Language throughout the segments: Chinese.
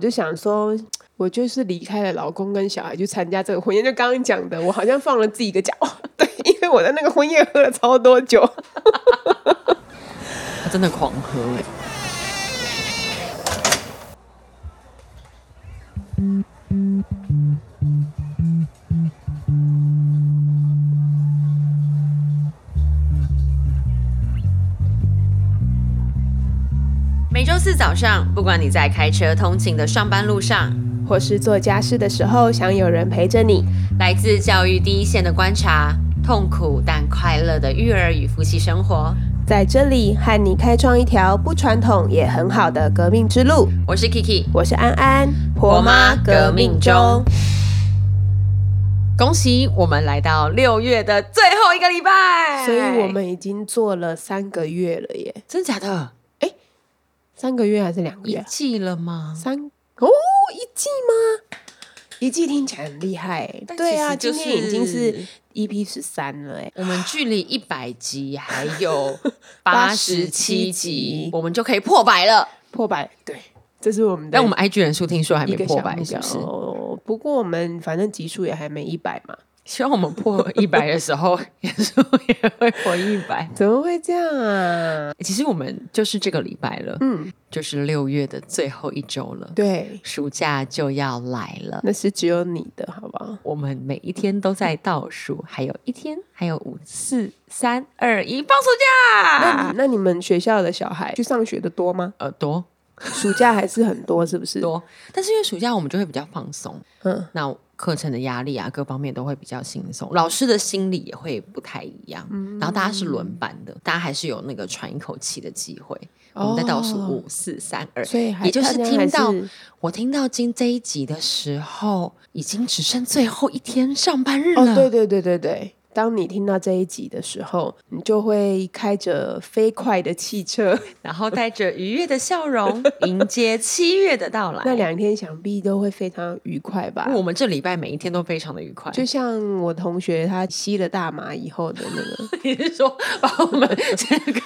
我就想说，我就是离开了老公跟小孩去参加这个婚宴，就刚刚讲的，我好像放了自己一个假。对，因为我在那个婚宴喝了超多酒，他真的狂喝哎。四早上，不管你在开车通勤的上班路上，或是做家事的时候，想有人陪着你，来自教育第一线的观察，痛苦但快乐的育儿与夫妻生活，在这里和你开创一条不传统也很好的革命之路。我是 Kiki，我是安安，婆妈革命中。恭喜我们来到六月的最后一个礼拜，所以我们已经做了三个月了耶，真的假的？三个月还是两个月？一季了吗？三哦，一季吗？一季听起来很厉害。对啊，今天已经是 EP 十三了哎。我们距离一百集还有 八十七集，我们就可以破百了。破百，对，这是我们。但我们 IG 人数听说还没破百，是不是？不过我们反正集数也还没一百嘛。希望我们破一百的时候，也是也会破一百。怎么会这样啊？其实我们就是这个礼拜了，嗯，就是六月的最后一周了。对，暑假就要来了。那是只有你的，好不好？我们每一天都在倒数，还有一天，还有五、四、三、二、一，放暑假。那那你们学校的小孩去上学的多吗？呃，多。暑假还是很多，是不是？多。但是因为暑假我们就会比较放松，嗯，那。课程的压力啊，各方面都会比较轻松，老师的心理也会不太一样。然后大家是轮班的，大家还是有那个喘一口气的机会。我们在倒数五、四、三、二，所以也就是听到我听到今这一集的时候，已经只剩最后一天上班日了。对对对对对。当你听到这一集的时候，你就会开着飞快的汽车，然后带着愉悦的笑容 迎接七月的到来。那两天想必都会非常愉快吧？我们这礼拜每一天都非常的愉快。就像我同学他吸了大麻以后的那个，你是说把我们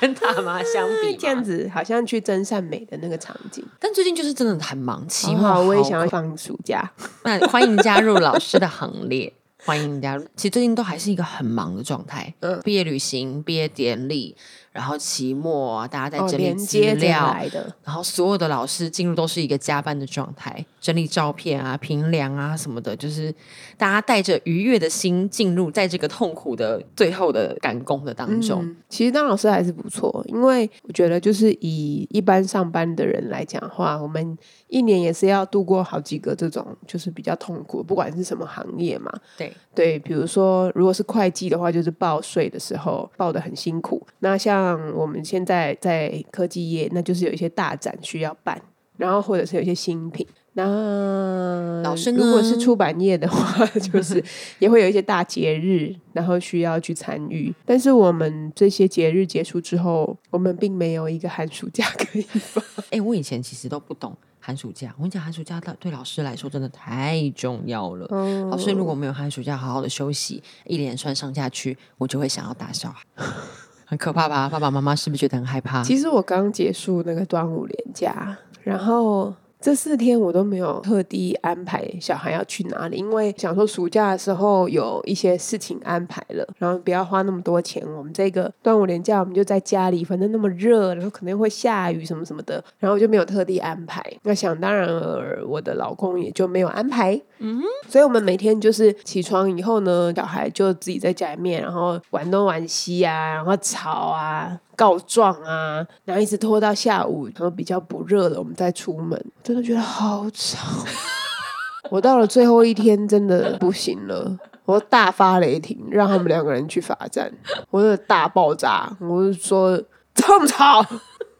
跟大麻相比，这样子好像去真善美的那个场景。但最近就是真的很忙，期末我也想要放暑假。那欢迎加入老师的行列。欢迎加入。其实最近都还是一个很忙的状态。嗯，毕业旅行、毕业典礼。然后期末啊，大家在整理资料，然后所有的老师进入都是一个加班的状态，整理照片啊、评量啊什么的，就是大家带着愉悦的心进入在这个痛苦的最后的赶工的当中。其实当老师还是不错，因为我觉得就是以一般上班的人来讲的话，我们一年也是要度过好几个这种就是比较痛苦，不管是什么行业嘛。对对，比如说如果是会计的话，就是报税的时候报的很辛苦。那像像我们现在在科技业，那就是有一些大展需要办，然后或者是有一些新品。那老师如果是出版业的话，就是也会有一些大节日，然后需要去参与。但是我们这些节日结束之后，我们并没有一个寒暑假可以放。哎，我以前其实都不懂寒暑假。我跟你讲，寒暑假对老师来说真的太重要了。老师如果没有寒暑假好好的休息，一连串上下去，我就会想要打小孩。很可怕吧？爸爸妈妈是不是觉得很害怕？其实我刚结束那个端午连假，然后。这四天我都没有特地安排小孩要去哪里，因为想说暑假的时候有一些事情安排了，然后不要花那么多钱。我们这个端午连假我们就在家里，反正那么热，然后可能会下雨什么什么的，然后就没有特地安排。那想当然尔，我的老公也就没有安排。嗯，所以我们每天就是起床以后呢，小孩就自己在家里面，然后玩东玩西啊，然后吵啊。告状啊，然后一直拖到下午，然后比较不热了，我们再出门。真的觉得好吵，我到了最后一天真的不行了，我大发雷霆，让他们两个人去罚站，我的大爆炸，我就说这么吵。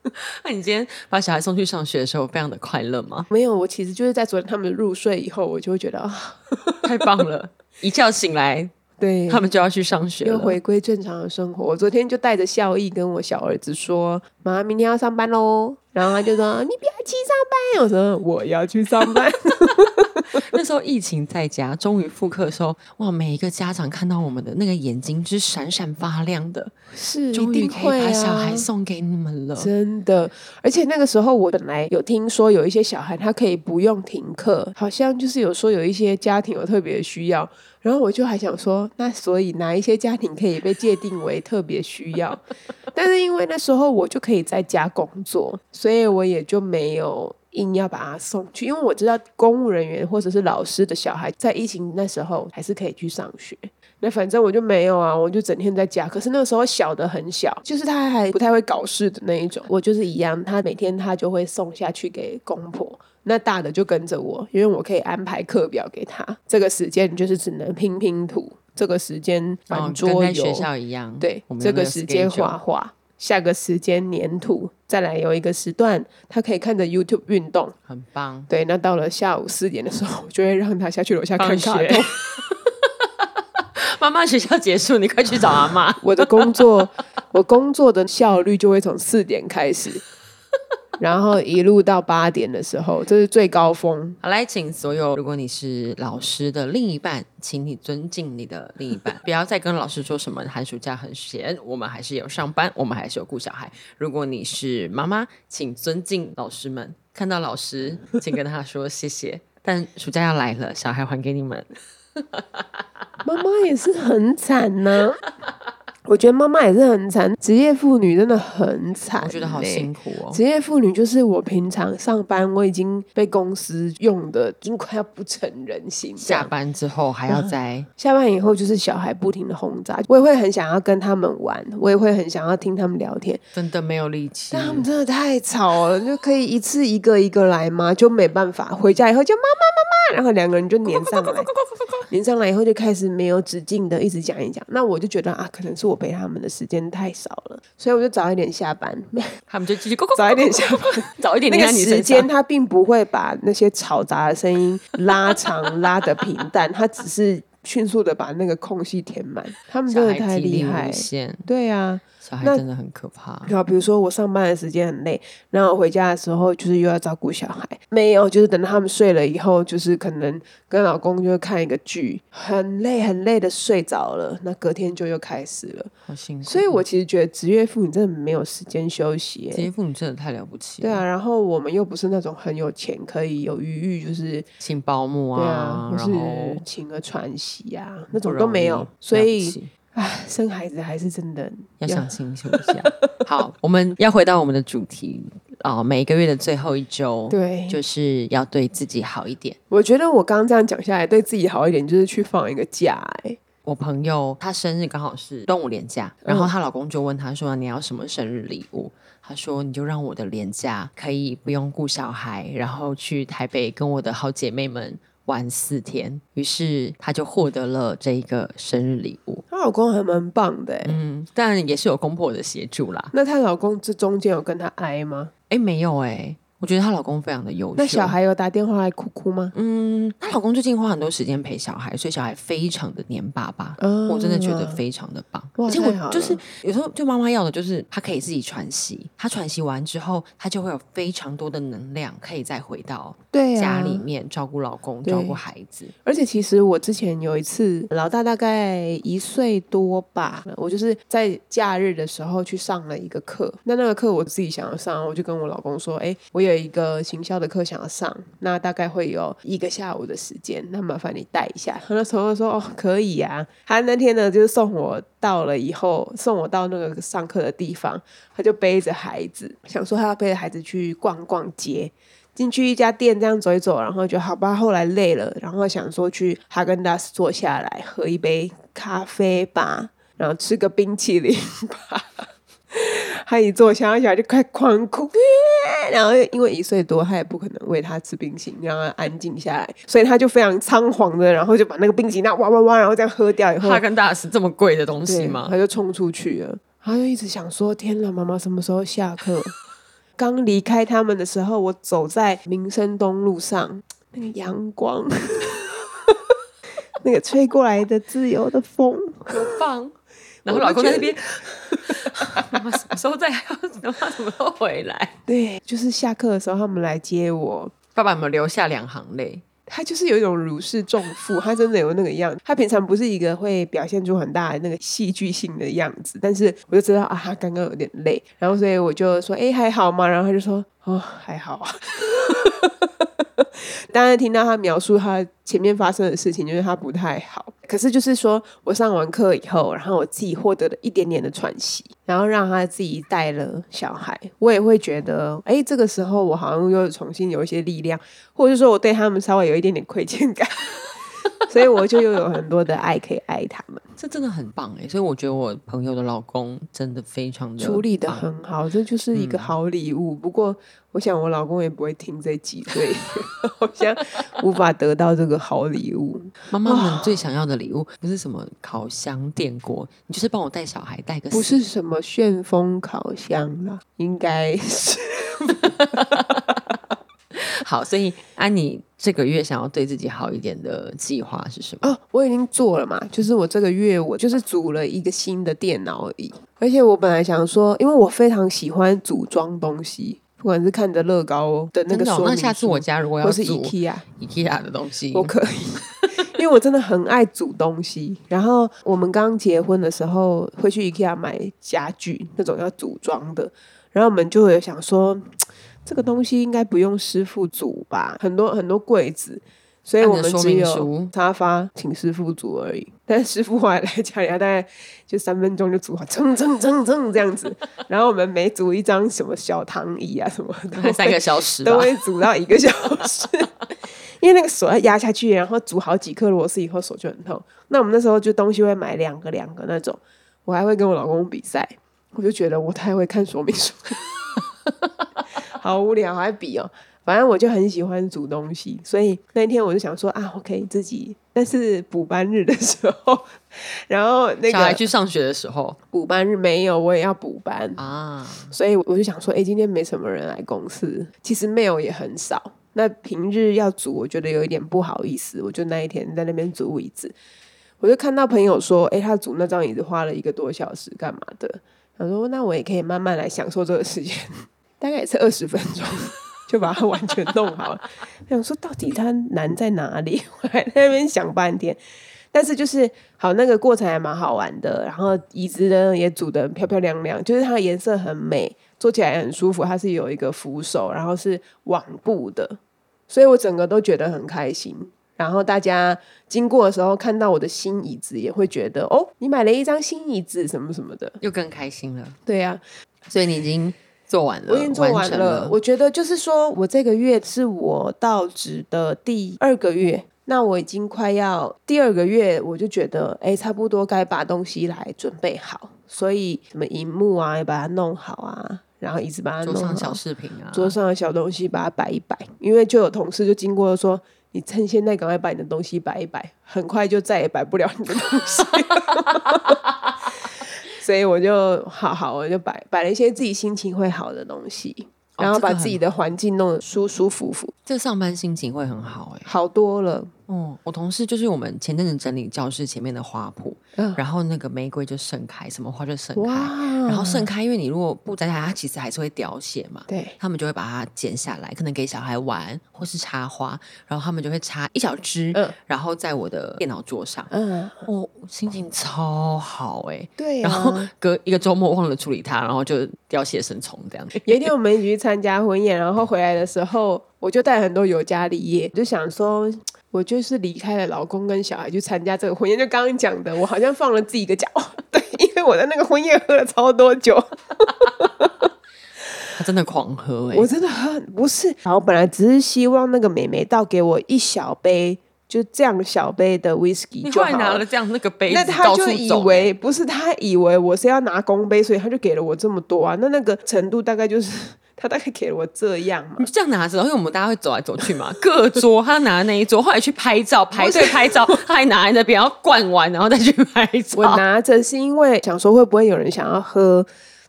那你今天把小孩送去上学的时候，非常的快乐吗？没有，我其实就是在昨天他们入睡以后，我就会觉得啊，太棒了，一觉醒来。对他们就要去上学，又回归正常的生活。我昨天就带着笑意跟我小儿子说：“妈，明天要上班喽。”然后他就说：“你不要去上班。”我说：“我要去上班。” 那时候疫情在家，终于复课的时候，哇，每一个家长看到我们的那个眼睛是闪闪发亮的，是终于可以把小孩啊送给你们了。真的，而且那个时候我本来有听说有一些小孩他可以不用停课，好像就是有说有一些家庭有特别需要，然后我就还想说，那所以哪一些家庭可以被界定为特别需要？但是因为那时候我就可以在家工作，所以我也就没有。硬要把他送去，因为我知道公务人员或者是老师的小孩在疫情那时候还是可以去上学。那反正我就没有啊，我就整天在家。可是那个时候小的很小，就是他还不太会搞事的那一种。我就是一样，他每天他就会送下去给公婆。那大的就跟着我，因为我可以安排课表给他。这个时间就是只能拼拼图，这个时间玩桌游，跟学校一样。对，这个时间画画。下个时间粘土，再来有一个时段，他可以看着 YouTube 运动，很棒。对，那到了下午四点的时候，我就会让他下去楼下看卡通。妈妈，学校结束，你快去找阿妈。我的工作，我工作的效率就会从四点开始，然后一路到八点的时候，这是最高峰。好，来，请所有，如果你是老师的另一半，请你尊敬你的另一半，不要再跟老师说什么寒暑假很闲，我们还是有上班，我们还是有顾小孩。如果你是妈妈，请尊敬老师们，看到老师，请跟他说谢谢。但暑假要来了，小孩还给你们。妈妈也是很惨呢，我觉得妈妈也是很惨，职业妇女真的很惨，我觉得好辛苦哦。职业妇女就是我平常上班，我已经被公司用的已经快要不成人形。下班之后还要在 下班以后就是小孩不停的轰炸，我也会很想要跟他们玩，我也会很想要听他们聊天，真的没有力气。但他们真的太吵了，就可以一次一个一个来吗？就没办法，回家以后就妈妈妈妈，然后两个人就黏上来。黏上来以后就开始没有止境的一直讲一讲，那我就觉得啊，可能是我陪他们的时间太少了，所以我就早一点下班，他们就继续早一点下班，早一点。那个时间他并不会把那些嘈杂的声音拉长拉的平淡，他只是迅速的把那个空隙填满。他们真的太厉害，对啊。小孩真的很可怕。然后比如说我上班的时间很累，然后回家的时候就是又要照顾小孩，没有，就是等他们睡了以后，就是可能跟老公就看一个剧，很累很累的睡着了，那隔天就又开始了，好辛苦。所以我其实觉得职业妇女真的没有时间休息，职业妇女真的太了不起。对啊，然后我们又不是那种很有钱可以有余裕，就是请保姆啊，或是请个喘息啊，那种都没有，所以。唉，生孩子还是真的要想清楚一下。好，我们要回到我们的主题啊，每个月的最后一周，对，就是要对自己好一点。我觉得我刚刚这样讲下来，对自己好一点，就是去放一个假。哎，我朋友她生日刚好是端午连假，然后她老公就问她说：“你要什么生日礼物？”她说：“你就让我的连假可以不用顾小孩，然后去台北跟我的好姐妹们。”玩四天，于是她就获得了这一个生日礼物。她老公还蛮棒的，嗯，但也是有公婆的协助啦。那她老公这中间有跟她挨吗？哎，没有哎。我觉得她老公非常的优秀。那小孩有打电话来哭哭吗？嗯，她老公最近花很多时间陪小孩，所以小孩非常的黏爸爸。嗯我真的觉得非常的棒。而且我就是有时候就妈妈要的就是她可以自己喘息，她喘息完之后，她就会有非常多的能量可以再回到家里面照顾老公、照顾孩子。而且其实我之前有一次，老大大概一岁多吧，我就是在假日的时候去上了一个课。那那个课我自己想要上，我就跟我老公说：“哎，我有。”一个行销的课想要上，那大概会有一个下午的时间，那麻烦你带一下。他那时候说哦可以啊，他那天呢就是送我到了以后，送我到那个上课的地方，他就背着孩子，想说他要背着孩子去逛逛街，进去一家店这样走一走，然后就好吧。后来累了，然后想说去哈根达斯坐下来喝一杯咖啡吧，然后吃个冰淇淋吧。他一坐下，小孩就开狂哭，然后因为一岁多，他也不可能喂他吃冰淇淋，让他安静下来，所以他就非常仓皇的，然后就把那个冰淇淋那哇哇哇，然后这样喝掉以后，哈根达斯这么贵的东西吗？他就冲出去了，他就一直想说：天哪，妈妈什么时候下课？刚离开他们的时候，我走在民生东路上，那个阳光，那个吹过来的自由的风，多棒！然后老公在那边，妈妈什么时候再？妈妈什么时候回来？对，就是下课的时候他们来接我。爸爸有没有留下两行泪？他就是有一种如释重负，他真的有那个样。他平常不是一个会表现出很大的那个戏剧性的样子，但是我就知道啊，他刚刚有点累，然后所以我就说，哎，还好吗？然后他就说，哦，还好啊。当然听到他描述他前面发生的事情，就是他不太好。可是就是说我上完课以后，然后我自己获得了一点点的喘息，然后让他自己带了小孩，我也会觉得，哎，这个时候我好像又重新有一些力量，或者是说我对他们稍微有一点点亏欠感。所以我就又有很多的爱可以爱他们，这真的很棒哎！所以我觉得我朋友的老公真的非常的处理的很好，这就是一个好礼物。不过我想我老公也不会听这集，所以 好像无法得到这个好礼物。妈妈们最想要的礼物不是什么烤箱、电锅，你就是帮我带小孩带个，不是什么旋风烤箱啦，应该是。好，所以安妮这个月想要对自己好一点的计划是什么？哦，我已经做了嘛，就是我这个月我就是组了一个新的电脑而已。而且我本来想说，因为我非常喜欢组装东西，不管是看着乐高的那个说明那下次我家如果要是 IKEA IKEA 的东西，我可以，因为我真的很爱组东西。然后我们刚结婚的时候会去 IKEA 买家具，那种要组装的，然后我们就会想说。这个东西应该不用师傅煮吧？很多很多柜子，所以我们只有沙发请师傅煮而已。但师傅后来来家里，他大概就三分钟就煮好，蹭蹭蹭蹭这样子。然后我们每煮一张什么小躺椅啊什么，的，三个小时都会煮到一个小时，因为那个手要压下去，然后煮好几颗螺丝以后手就很痛。那我们那时候就东西会买两个两个那种，我还会跟我老公比赛，我就觉得我太会看说明书。好无聊，还比哦。反正我就很喜欢煮东西，所以那一天我就想说啊，我可以自己。但是补班日的时候，然后那个小孩去上学的时候，补班日没有，我也要补班啊。所以我就想说，哎，今天没什么人来公司，其实 mail 也很少。那平日要煮，我觉得有一点不好意思。我就那一天在那边煮椅子，我就看到朋友说，哎，他煮那张椅子花了一个多小时，干嘛的？他说，那我也可以慢慢来享受这个时间。大概也是二十分钟就把它完全弄好了。想说到底它难在哪里？我还在那边想半天。但是就是好，那个过程还蛮好玩的。然后椅子呢也煮的漂漂亮亮，就是它的颜色很美，坐起来很舒服。它是有一个扶手，然后是网布的，所以我整个都觉得很开心。然后大家经过的时候看到我的新椅子，也会觉得哦，你买了一张新椅子什么什么的，又更开心了。对呀，所以你已经。做完了，我已经做完了。我觉得就是说，我这个月是我到职的第二个月，那我已经快要第二个月，我就觉得哎，差不多该把东西来准备好。所以什么荧幕啊，要把它弄好啊，然后一直把它弄上小视频啊，桌上的小东西把它摆一摆。因为就有同事就经过说，你趁现在赶快把你的东西摆一摆，很快就再也摆不了你的东西。所以我就好好，我就摆摆了一些自己心情会好的东西，然后把自己的环境弄得舒舒服服，这上班心情会很好哎，好多了。哦，我同事就是我们前阵子整理教室前面的花圃，嗯然后那个玫瑰就盛开，什么花就盛开，然后盛开，因为你如果不摘下它，其实还是会凋谢嘛。对，他们就会把它剪下来，可能给小孩玩或是插花，然后他们就会插一小支，然后在我的电脑桌上，嗯，我心情超好哎，对，然后隔一个周末忘了处理它，然后就凋谢生虫这样。有一天我们一起去参加婚宴，然后回来的时候，我就带很多尤加利叶，就想说。我就是离开了老公跟小孩去参加这个婚宴，就刚刚讲的，我好像放了自己一个假，对，因为我在那个婚宴喝了超多酒，他真的狂喝哎，我真的很不是，然后本来只是希望那个美眉倒给我一小杯，就这样小杯的 whisky，就拿了这样那个杯子，那他就以为不是，他以为我是要拿公杯，所以他就给了我这么多啊，那那个程度大概就是。他大概给了我这样嘛，你这样拿着，因为我们大家会走来走去嘛，各桌他拿的那一桌，后来去拍照，排队拍照，他还拿在那边，然后灌完，然后再去拍照。我拿着是因为想说会不会有人想要喝。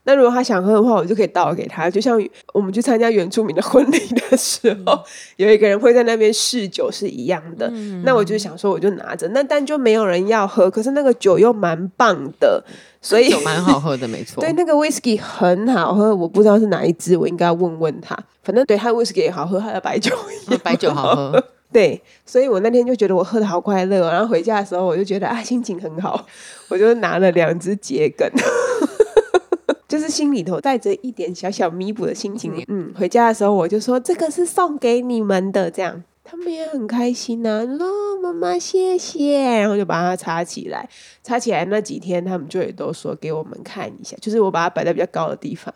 那如果他想喝的话，我就可以倒给他。就像我们去参加原住民的婚礼的时候，有一个人会在那边试酒是一样的。那我就想说，我就拿着，那但就没有人要喝。可是那个酒又蛮棒的，所以酒蛮好喝的，没错。对，那个 whisky 很好喝，我不知道是哪一支，我应该问问他。反正对他 whisky 也好喝，他的白酒也白酒好喝。对，所以我那天就觉得我喝的好快乐，然后回家的时候我就觉得啊心情很好，我就拿了两只桔梗，就是心里头带着一点小小弥补的心情。嗯，回家的时候我就说这个是送给你们的，这样他们也很开心呐。说妈妈谢谢，然后就把它插起来，插起来那几天他们就也都说给我们看一下，就是我把它摆在比较高的地方，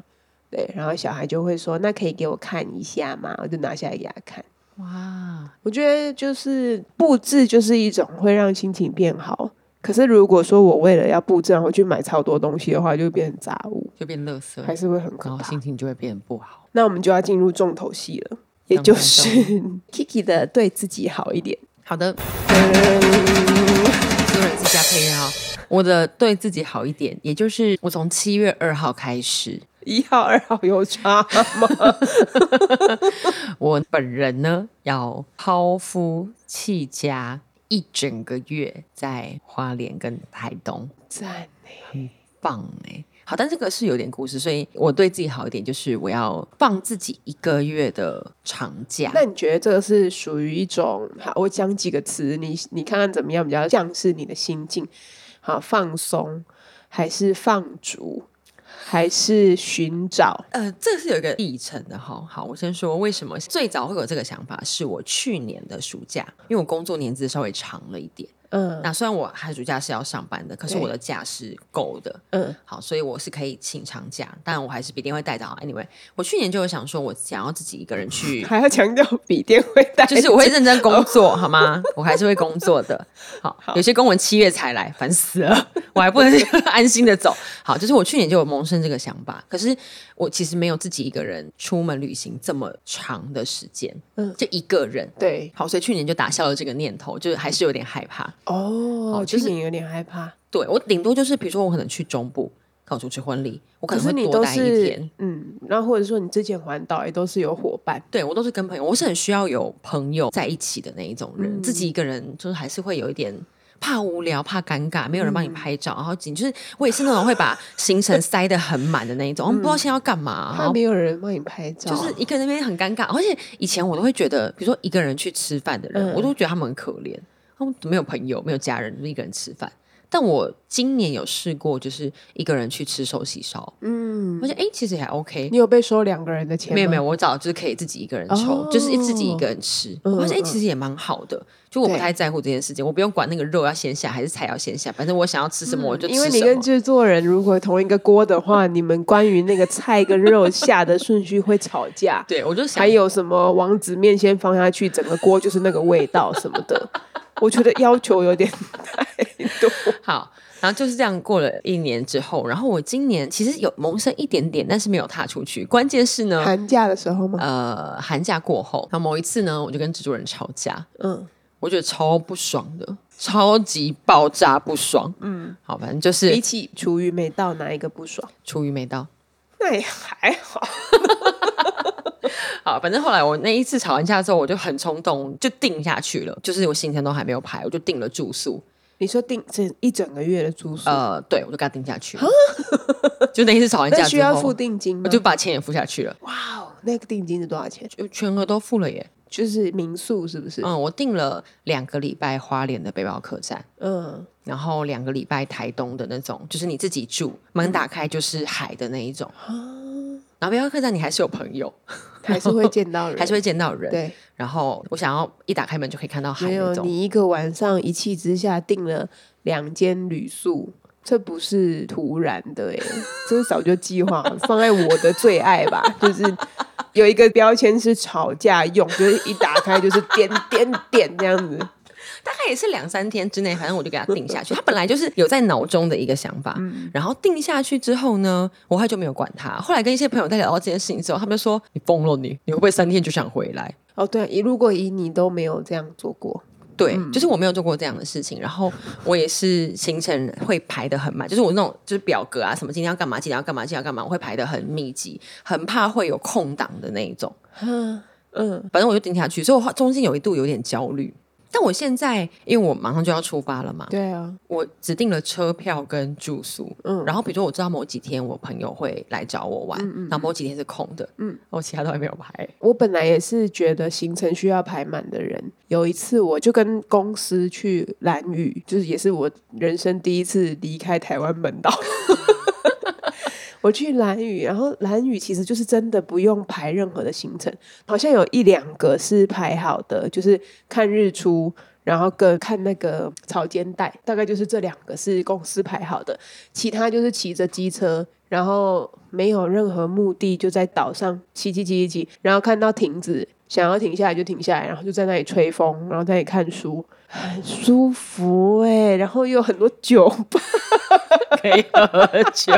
对，然后小孩就会说那可以给我看一下吗？我就拿下来给他看。哇，我觉得就是布置就是一种会让心情变好。可是如果说我为了要布置，然后去买超多东西的话，就变成杂物，就变垃圾，还是会很可怕，心情就会变得不好。那我们就要进入重头戏了，也就是 Kiki 的对自己好一点。好的，有人自家配乐哈。我的对自己好一点，也就是我从七月二号开始。一号、二号有差吗？我本人呢，要抛夫弃家一整个月，在花莲跟台东，赞很棒哎。好，但这个是有点故事，所以我对自己好一点，就是我要放自己一个月的长假。那你觉得这个是属于一种？好，我讲几个词，你你看看怎么样？比较像是你的心境，好放松还是放逐？还是寻找？呃，这是有一个历程的哈。好，我先说为什么最早会有这个想法，是我去年的暑假，因为我工作年资稍微长了一点。嗯，那虽然我寒暑假是要上班的，可是我的假是够的。嗯，好，所以我是可以请长假，但我还是笔电会带到。Anyway，我去年就有想说，我想要自己一个人去，还要强调笔电会带，就是我会认真工作，好吗？我还是会工作的。好，有些公文七月才来，烦死了，我还不能安心的走。好，就是我去年就有萌生这个想法，可是我其实没有自己一个人出门旅行这么长的时间，嗯，就一个人。对，好，所以去年就打消了这个念头，就是还是有点害怕。哦，就是有点害怕。对我顶多就是，比如说我可能去中部搞主持婚礼，我可能会多待一天。嗯，然后或者说你之前环岛也都是有伙伴，对我都是跟朋友，我是很需要有朋友在一起的那一种人，自己一个人就是还是会有一点。怕无聊，怕尴尬，没有人帮你拍照，然后紧就是我也是那种会把行程塞得很满的那一种，我们不知道现在要干嘛，怕没有人帮你拍照，就是一个人那边很尴尬。而且以前我都会觉得，比如说一个人去吃饭的人，我都觉得他们很可怜，他们没有朋友，没有家人，就一个人吃饭。但我今年有试过，就是一个人去吃寿喜烧，嗯，而且哎，其实也还 OK。你有被收两个人的钱？没有没有，我早就是可以自己一个人抽，就是自己一个人吃。我发现哎，其实也蛮好的。就我不太在乎这件事情，我不用管那个肉要先下还是菜要先下，反正我想要吃什么我就吃什么。因为你跟制作人如果同一个锅的话，你们关于那个菜跟肉下的顺序会吵架。对，我就想还有什么王子面先放下去，整个锅就是那个味道什么的。我觉得要求有点 太多。好，然后就是这样过了一年之后，然后我今年其实有萌生一点点，但是没有踏出去。关键是呢，寒假的时候吗？呃，寒假过后，然后某一次呢，我就跟制作人吵架，嗯，我觉得超不爽的，超级爆炸不爽。嗯，好，反正就是比起厨余没到，哪一个不爽？厨余没到，那也还好。好，反正后来我那一次吵完架之后，我就很冲动，就定下去了。就是我行程都还没有排，我就定了住宿。你说定这一整个月的住宿？呃，对，我就给他定下去。就那一次吵完架需要付定金吗？我就把钱也付下去了。哇哦，那个定金是多少钱？就全额都付了耶。就是民宿是不是？嗯，我订了两个礼拜花莲的背包客栈，嗯，然后两个礼拜台东的那种，就是你自己住，门打开就是海的那一种。然后背包客栈你还是有朋友。还是会见到人，还是会见到人。对，然后我想要一打开门就可以看到海。没有，你一个晚上一气之下订了两间旅宿，这不是突然的哎，这是早就计划放在我的最爱吧？就是有一个标签是吵架用，就是一打开就是点点点这样子。大概也是两三天之内，反正我就给他定下去。他本来就是有在脑中的一个想法，然后定下去之后呢，我后来就没有管他。后来跟一些朋友在聊到这件事情之后，他们就说：“你疯了，你你会不会三天就想回来？”哦，对，如果以你都没有这样做过，对，就是我没有做过这样的事情。然后我也是行程会排的很满，就是我那种就是表格啊，什么今天要干嘛，今天要干嘛，今天要干嘛，我会排的很密集，很怕会有空档的那一种。嗯嗯，反正我就定下去，所以我中间有一度有点焦虑。但我现在因为我马上就要出发了嘛，对啊，我只订了车票跟住宿，嗯，然后比如说我知道某几天我朋友会来找我玩，嗯嗯，然后某几天是空的，嗯，我其他都还没有排。我本来也是觉得行程需要排满的人，有一次我就跟公司去蓝屿，就是也是我人生第一次离开台湾本岛。我去蓝雨，然后蓝雨其实就是真的不用排任何的行程，好像有一两个是排好的，就是看日出，然后跟看那个草间带，大概就是这两个是公司排好的，其他就是骑着机车，然后没有任何目的，就在岛上骑骑骑骑骑，然后看到亭子，想要停下来就停下来，然后就在那里吹风，然后在那里看书，很舒服哎，然后又有很多酒吧。可以喝酒，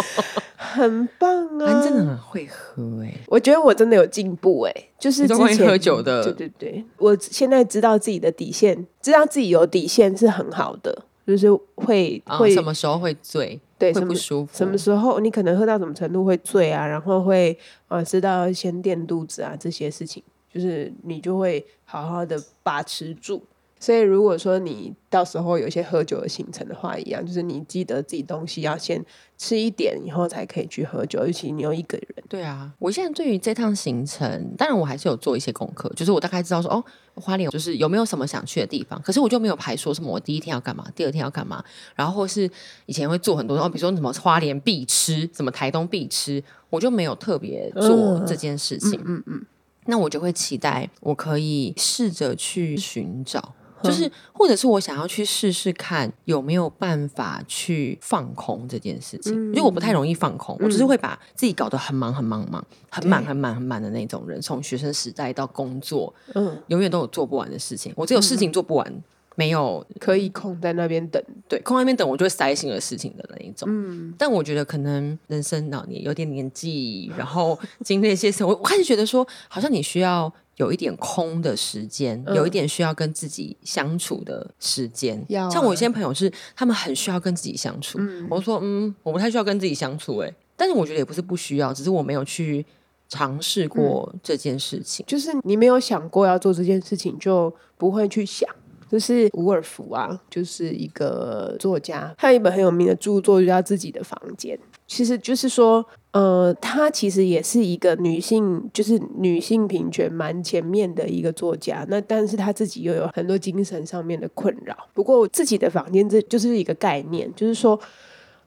很棒啊！真的很会喝哎，我觉得我真的有进步哎，就是之前喝酒的，对对对，我现在知道自己的底线，知道自己有底线是很好的，就是会会什么时候会醉，对，什么舒服，什么时候你可能喝到什么程度会醉啊，然后会呃知道先垫肚子啊这些事情，就是你就会好好的把持住。所以，如果说你到时候有一些喝酒的行程的话，一样就是你记得自己东西要先吃一点，以后才可以去喝酒。尤其你有一个人。对啊，我现在对于这趟行程，当然我还是有做一些功课，就是我大概知道说，哦，花莲就是有没有什么想去的地方。可是我就没有排说什么我第一天要干嘛，第二天要干嘛，然后或是以前会做很多，哦，比如说什么花莲必吃，什么台东必吃，我就没有特别做这件事情。嗯嗯，那我就会期待我可以试着去寻找。就是，或者是我想要去试试看有没有办法去放空这件事情，因为我不太容易放空，我只是会把自己搞得很忙很忙忙，很满很满很满的那种人。从学生时代到工作，嗯，永远都有做不完的事情。我只有事情做不完，没有可以空在那边等。对，空在那边等，我就会塞新的事情的那一种。嗯，但我觉得可能人生老年有点年纪，然后经历一些事，我我开始觉得说，好像你需要。有一点空的时间，有一点需要跟自己相处的时间。像我一些朋友是，他们很需要跟自己相处。我说，嗯，我不太需要跟自己相处，哎，但是我觉得也不是不需要，只是我没有去尝试过这件事情。就是你没有想过要做这件事情，就不会去想。就是伍尔夫啊，就是一个作家，他有一本很有名的著作，就叫《自己的房间》。其实就是说，呃，她其实也是一个女性，就是女性平权蛮前面的一个作家。那但是她自己又有很多精神上面的困扰。不过自己的房间这就是一个概念，就是说，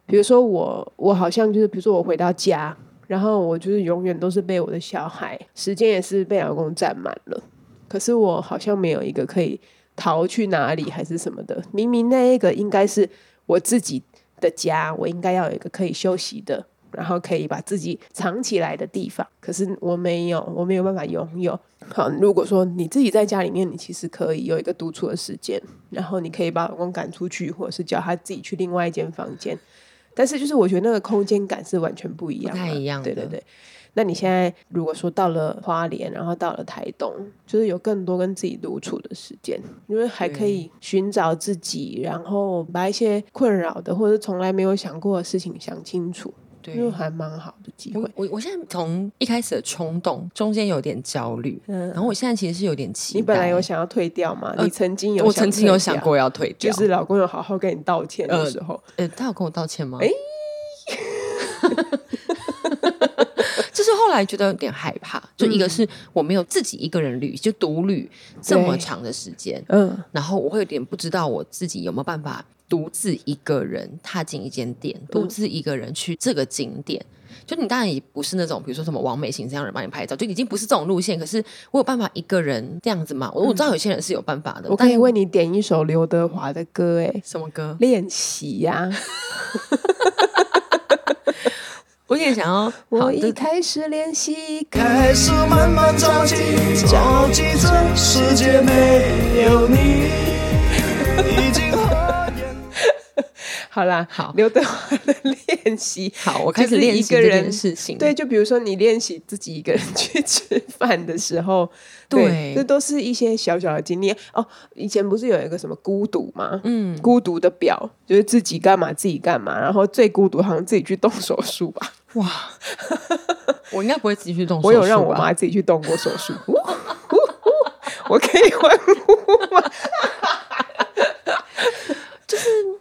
比如说我，我好像就是，比如说我回到家，然后我就是永远都是被我的小孩，时间也是被老公占满了。可是我好像没有一个可以逃去哪里还是什么的。明明那一个应该是我自己。的家，我应该要有一个可以休息的，然后可以把自己藏起来的地方。可是我没有，我没有办法拥有。好，如果说你自己在家里面，你其实可以有一个独处的时间，然后你可以把老公赶出去，或者是叫他自己去另外一间房间。但是，就是我觉得那个空间感是完全不一样，不太一样。对对对。那你现在如果说到了花莲，然后到了台东，就是有更多跟自己独处的时间，因为还可以寻找自己，然后把一些困扰的或者从来没有想过的事情想清楚，对，因为还蛮好的机会。我我现在从一开始的冲动，中间有点焦虑，嗯，然后我现在其实是有点期待。你本来有想要退掉吗？你曾经有，我曾经有想过要退掉，就是老公有好好跟你道歉的时候，呃，他有跟我道歉吗？哎。就是后来觉得有点害怕，就一个是我没有自己一个人旅，就独旅这么长的时间，嗯，然后我会有点不知道我自己有没有办法独自一个人踏进一间店，独自一个人去这个景点。就你当然也不是那种，比如说什么王美行这样人帮你拍照，就已经不是这种路线。可是我有办法一个人这样子吗？我我知道有些人是有办法的。我可以为你点一首刘德华的歌，哎，什么歌？练习呀。我也想要，我一开始练习，开始慢慢着急，着急这世界没有你，已经 好啦，好，刘德华的练习，好，我开始练习这件事情。对，就比如说你练习自己一个人 去吃饭的时候，对，这都是一些小小的经历哦。以前不是有一个什么孤独吗？嗯，孤独的表就是自己干嘛自己干嘛，然后最孤独好像自己去动手术吧。哇，我应该不会自己去动。我有让我妈自己去动过手术。我可以欢呼吗？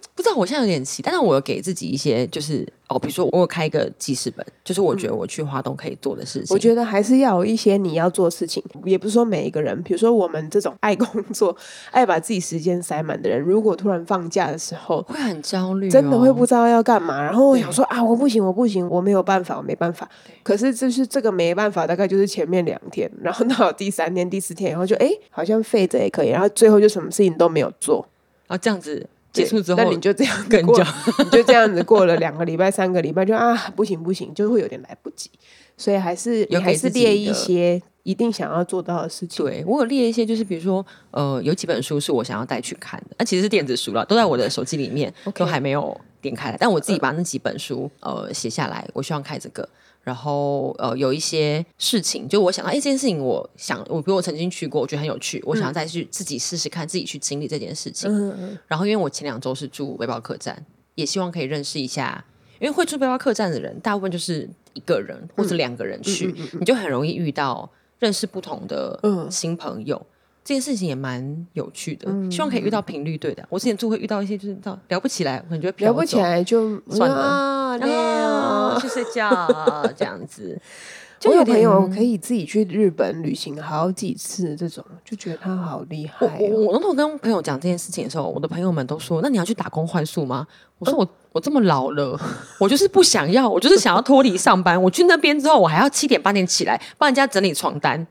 练期，但是我有给自己一些，就是哦，比如说我有开一个记事本，就是我觉得我去华东可以做的事情。我觉得还是要有一些你要做的事情，也不是说每一个人，比如说我们这种爱工作、爱把自己时间塞满的人，如果突然放假的时候，会很焦虑，真的会不知道要干嘛。然后我想说啊，我不行，我不行，我没有办法，我没办法。可是就是这个没办法，大概就是前面两天，然后到第三天、第四天，然后就哎，好像废着也可以，然后最后就什么事情都没有做，然后这样子。结束之后，那你就这样跟过，你就这样子过了两个礼拜、三个礼拜，就啊，不行不行，就会有点来不及。所以还是你还是列一些一定想要做到的事情。对我有列一些，就是比如说，呃，有几本书是我想要带去看的，那其实是电子书了，都在我的手机里面，都还没有点开来。但我自己把那几本书呃写下来，我希望看这个。然后呃，有一些事情，就我想到，哎，这件事情，我想，我比如我曾经去过，我觉得很有趣，我想要再去自己试试看，自己去经历这件事情。嗯嗯。然后，因为我前两周是住背包客栈，也希望可以认识一下，因为会住背包客栈的人，大部分就是一个人或者两个人去，你就很容易遇到认识不同的新朋友。这件事情也蛮有趣的，希望可以遇到频率对的。我之前就会遇到一些就是到聊不起来，我觉得聊不起来就算了，去睡觉这样子。我有朋友可以自己去日本旅行好几次，这种就觉得他好厉害。我我那时候跟朋友讲这件事情的时候，我的朋友们都说：“那你要去打工换宿吗？”我说：“我我这么老了，我就是不想要，我就是想要脱离上班。我去那边之后，我还要七点八点起来帮人家整理床单。”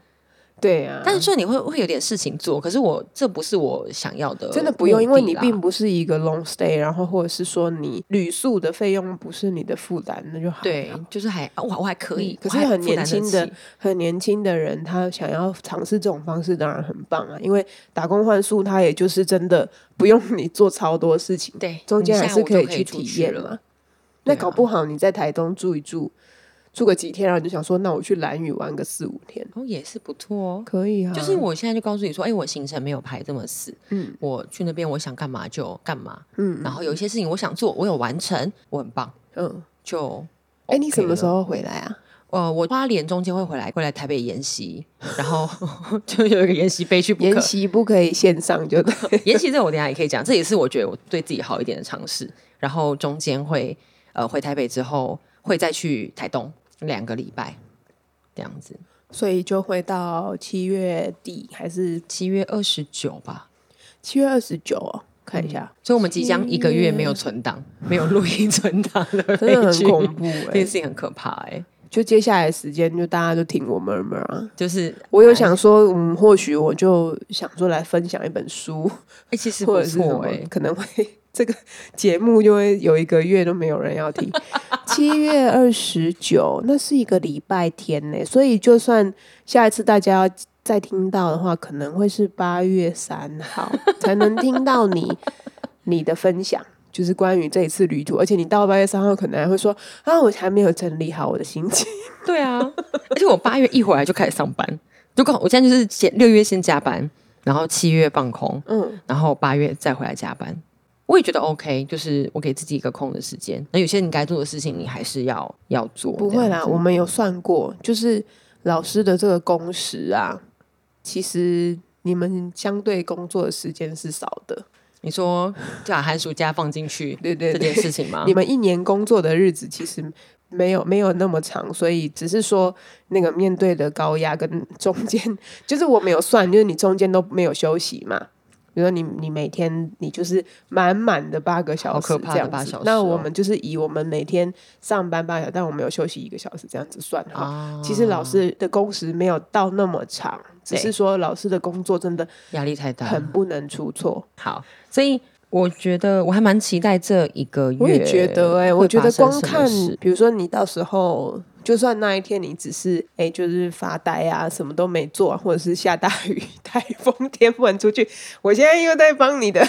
对啊，但是说你会会有点事情做，可是我这不是我想要的，真的不用，因为你并不是一个 long stay，然后或者是说你旅宿的费用不是你的负担，那就好。对，就是还我我还可以，可是很年轻的很年轻的人，他想要尝试这种方式，当然很棒啊，因为打工换宿，他也就是真的不用你做超多事情，对，中间还是可以去体验了。那搞不好你在台东住一住。住个几天，然后就想说，那我去蓝屿玩个四五天，哦，也是不错哦，可以啊。就是我现在就告诉你说，哎，我行程没有排这么死，嗯，我去那边我想干嘛就干嘛，嗯，然后有一些事情我想做，我有完成，我很棒，嗯，就，哎，你什么时候回来啊？呃，我花莲中间会回来，会来台北研习，然后 就有一个研习飞去研习不可以线上，就研习 这我等下也可以讲，这也是我觉得我对自己好一点的尝试。然后中间会呃回台北之后会再去台东。两个礼拜这样子，所以就会到七月底还是七月二十九吧？七月二十九哦，看一下。所以我们即将一个月没有存档，没有录音存档了，真的很恐怖。这件事情很可怕哎。就接下来时间，就大家就听我们嘛。就是我有想说，嗯，或许我就想说来分享一本书，哎，其实不错哎，可能会。这个节目就会有一个月都没有人要听。七月二十九，那是一个礼拜天呢，所以就算下一次大家要再听到的话，可能会是八月三号才能听到你你的分享，就是关于这一次旅途。而且你到八月三号，可能还会说啊，我还没有整理好我的心情。对啊，而且我八月一回来就开始上班，就刚我现在就是先六月先加班，然后七月放空，嗯，然后八月再回来加班。我也觉得 OK，就是我给自己一个空的时间。那有些你该做的事情，你还是要要做。不会啦，我们有算过，就是老师的这个工时啊，其实你们相对工作的时间是少的。你说就把寒暑假放进去，对对这件事情吗？你们一年工作的日子其实没有没有那么长，所以只是说那个面对的高压跟中间，就是我没有算，就是你中间都没有休息嘛。比如说你你每天你就是满满的八个小时这样子，那我们就是以我们每天上班八小时，但我们有休息一个小时这样子算哈。其实老师的工时没有到那么长，只是说老师的工作真的压力太大，很不能出错。好，所以我觉得我还蛮期待这一个月。我也觉得，哎，我觉得光看，比如说你到时候。就算那一天你只是哎，就是发呆啊，什么都没做，或者是下大雨、台风天不能出去，我现在又在帮你的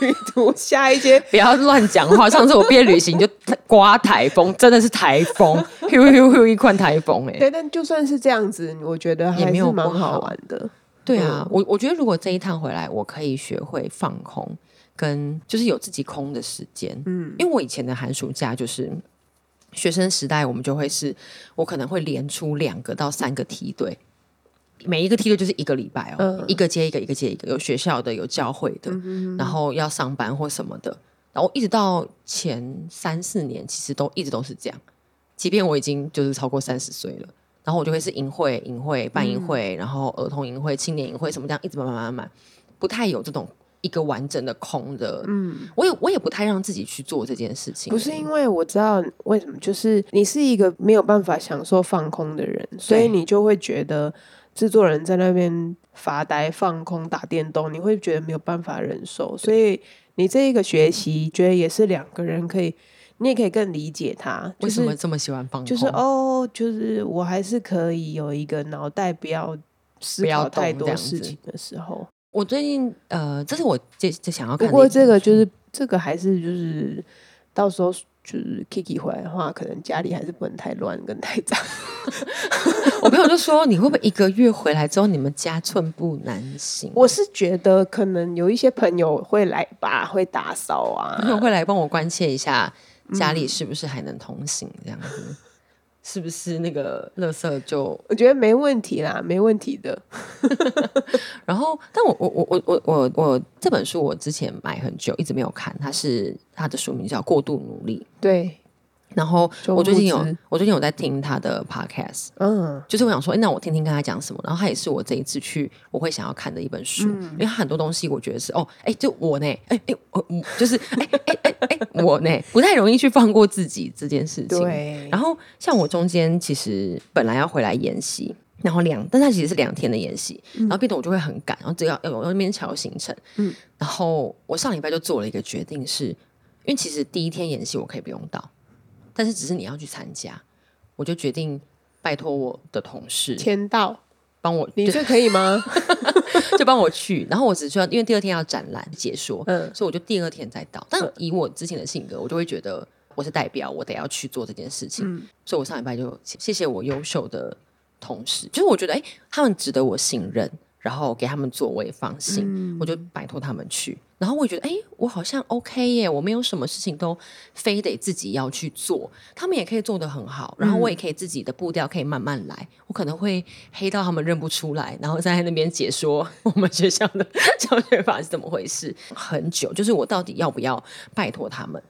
旅途下一些，不要乱讲话。上次我毕业旅行就 刮台风，真的是台风，呼呼呼一块台风哎。对，但就算是这样子，我觉得还是蛮好玩的。对啊，我我觉得如果这一趟回来，我可以学会放空，跟就是有自己空的时间。嗯，因为我以前的寒暑假就是。学生时代，我们就会是，我可能会连出两个到三个梯队，每一个梯队就是一个礼拜哦，一个接一个，一个接一个，有学校的，有教会的，然后要上班或什么的，然后一直到前三四年，其实都一直都是这样。即便我已经就是超过三十岁了，然后我就会是营会、营会、办营会，然后儿童营会、青年营会什么这样，一直慢慢慢慢，不太有这种一个完整的空的。嗯，我也我也不太让自己去做这件事情。不是因为我知道为什么，就是你是一个没有办法享受放空的人，所以你就会觉得制作人在那边发呆、放空、打电动，你会觉得没有办法忍受。所以你这一个学习，觉得也是两个人可以。你也可以更理解他为什么这么喜欢放空，就是哦，就是我还是可以有一个脑袋不要思考太多事情的时候。我最近呃，这是我这这想要不过这个就是这个还是就是到时候就是 Kiki 回来的话，可能家里还是不能太乱跟太脏。我朋友就说你会不会一个月回来之后你们家寸步难行？我是觉得可能有一些朋友会来吧，会打扫啊，朋友会来帮我关切一下。家里是不是还能通行？这样子是不是那个垃圾就？我觉得没问题啦，没问题的。然后，但我我我我我我我这本书我之前买很久，一直没有看。它是它的书名叫《过度努力》。对。然后我最近有，我最近有在听他的 podcast，嗯，就是我想说，哎，那我听听看他讲什么。然后他也是我这一次去我会想要看的一本书，因为他很多东西我觉得是，哦，哎，就我呢，哎哎，我就是，哎哎哎哎，我呢 不太容易去放过自己这件事情。对。然后像我中间其实本来要回来演戏，然后两，但他其实是两天的演习，然后变得我就会很赶，然后只要要要那边调行程，嗯，然后我上礼拜就做了一个决定，是因为其实第一天演习我可以不用到。但是只是你要去参加，我就决定拜托我的同事签到帮我，你这可以吗？就帮我去，然后我只需要因为第二天要展览解说，嗯，所以我就第二天再到。但以我之前的性格，我就会觉得我是代表，我得要去做这件事情，所以我上礼拜就谢谢我优秀的同事，就是我觉得哎，他们值得我信任。然后给他们做，我也放心，我就拜托他们去。然后我觉得，哎，我好像 OK 耶，我没有什么事情都非得自己要去做，他们也可以做得很好。然后我也可以自己的步调可以慢慢来，我可能会黑到他们认不出来，然后在那边解说我们学校的 教学法是怎么回事，很久。就是我到底要不要拜托他们？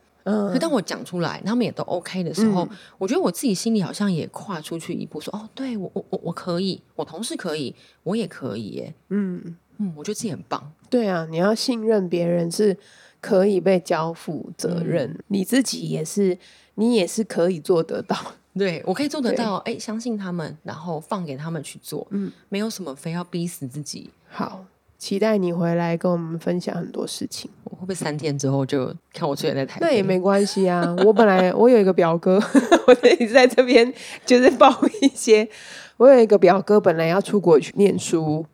可当我讲出来，他们也都 OK 的时候，我觉得我自己心里好像也跨出去一步，说：“哦，对我，我，我，我可以，我同事可以，我也可以。”耶，嗯嗯，我觉得自己很棒。对啊，你要信任别人是可以被交付责任，你自己也是，你也是可以做得到。对我可以做得到，哎，相信他们，然后放给他们去做，嗯，没有什么非要逼死自己。好。期待你回来跟我们分享很多事情。我会不会三天之后就看我出现在台？那也没关系啊。我本来我有一个表哥，我一直在这边就是报一些。我有一个表哥，本来要出国去念书，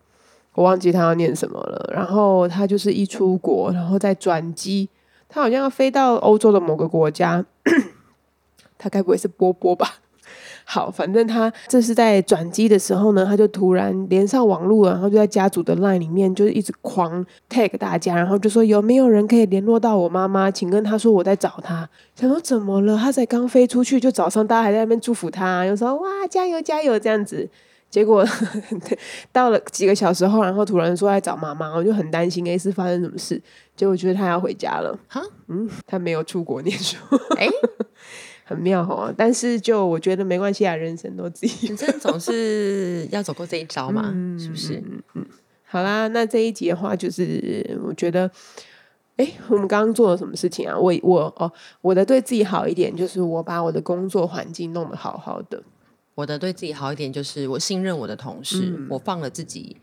我忘记他要念什么了。然后他就是一出国，然后再转机，他好像要飞到欧洲的某个国家。他该不会是波波吧？好，反正他这是在转机的时候呢，他就突然连上网络，然后就在家族的 line 里面，就是一直狂 tag 大家，然后就说有没有人可以联络到我妈妈，请跟他说我在找他。想说怎么了？他才刚飞出去，就早上大家还在那边祝福他，又说哇加油加油这样子。结果 到了几个小时后，然后突然说在找妈妈，我就很担心，哎是发生什么事？结果觉得他要回家了。哈，嗯，他没有出国念书。哎。很妙哦，但是就我觉得没关系啊，人生都自己，人生总是 要走过这一招嘛，是不是？嗯嗯，好啦，那这一集的话，就是我觉得，哎，我们刚刚做了什么事情啊？我我哦，我的对自己好一点，就是我把我的工作环境弄得好好的。我的对自己好一点，就是我信任我的同事，我放了自己，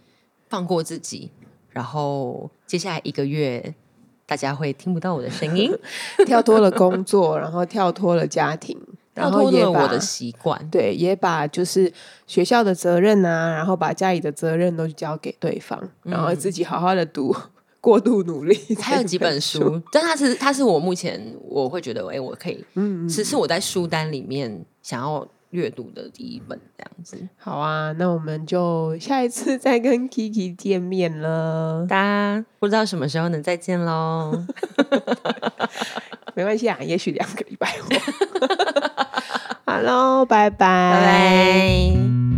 放过自己，然后接下来一个月。大家会听不到我的声音，跳脱了工作，然后跳脱了家庭，跳脱了我的习惯，对，也把就是学校的责任啊，然后把家里的责任都交给对方，然后自己好好的读，过度努力。还有几本书，但它是它是我目前我会觉得，哎，我可以，嗯，只是我在书单里面想要。阅读的第一本这样子，好啊，那我们就下一次再跟 Kiki 见面了。大家不知道什么时候能再见喽？没关系啊，也许两个礼拜后。好喽，拜拜，拜拜。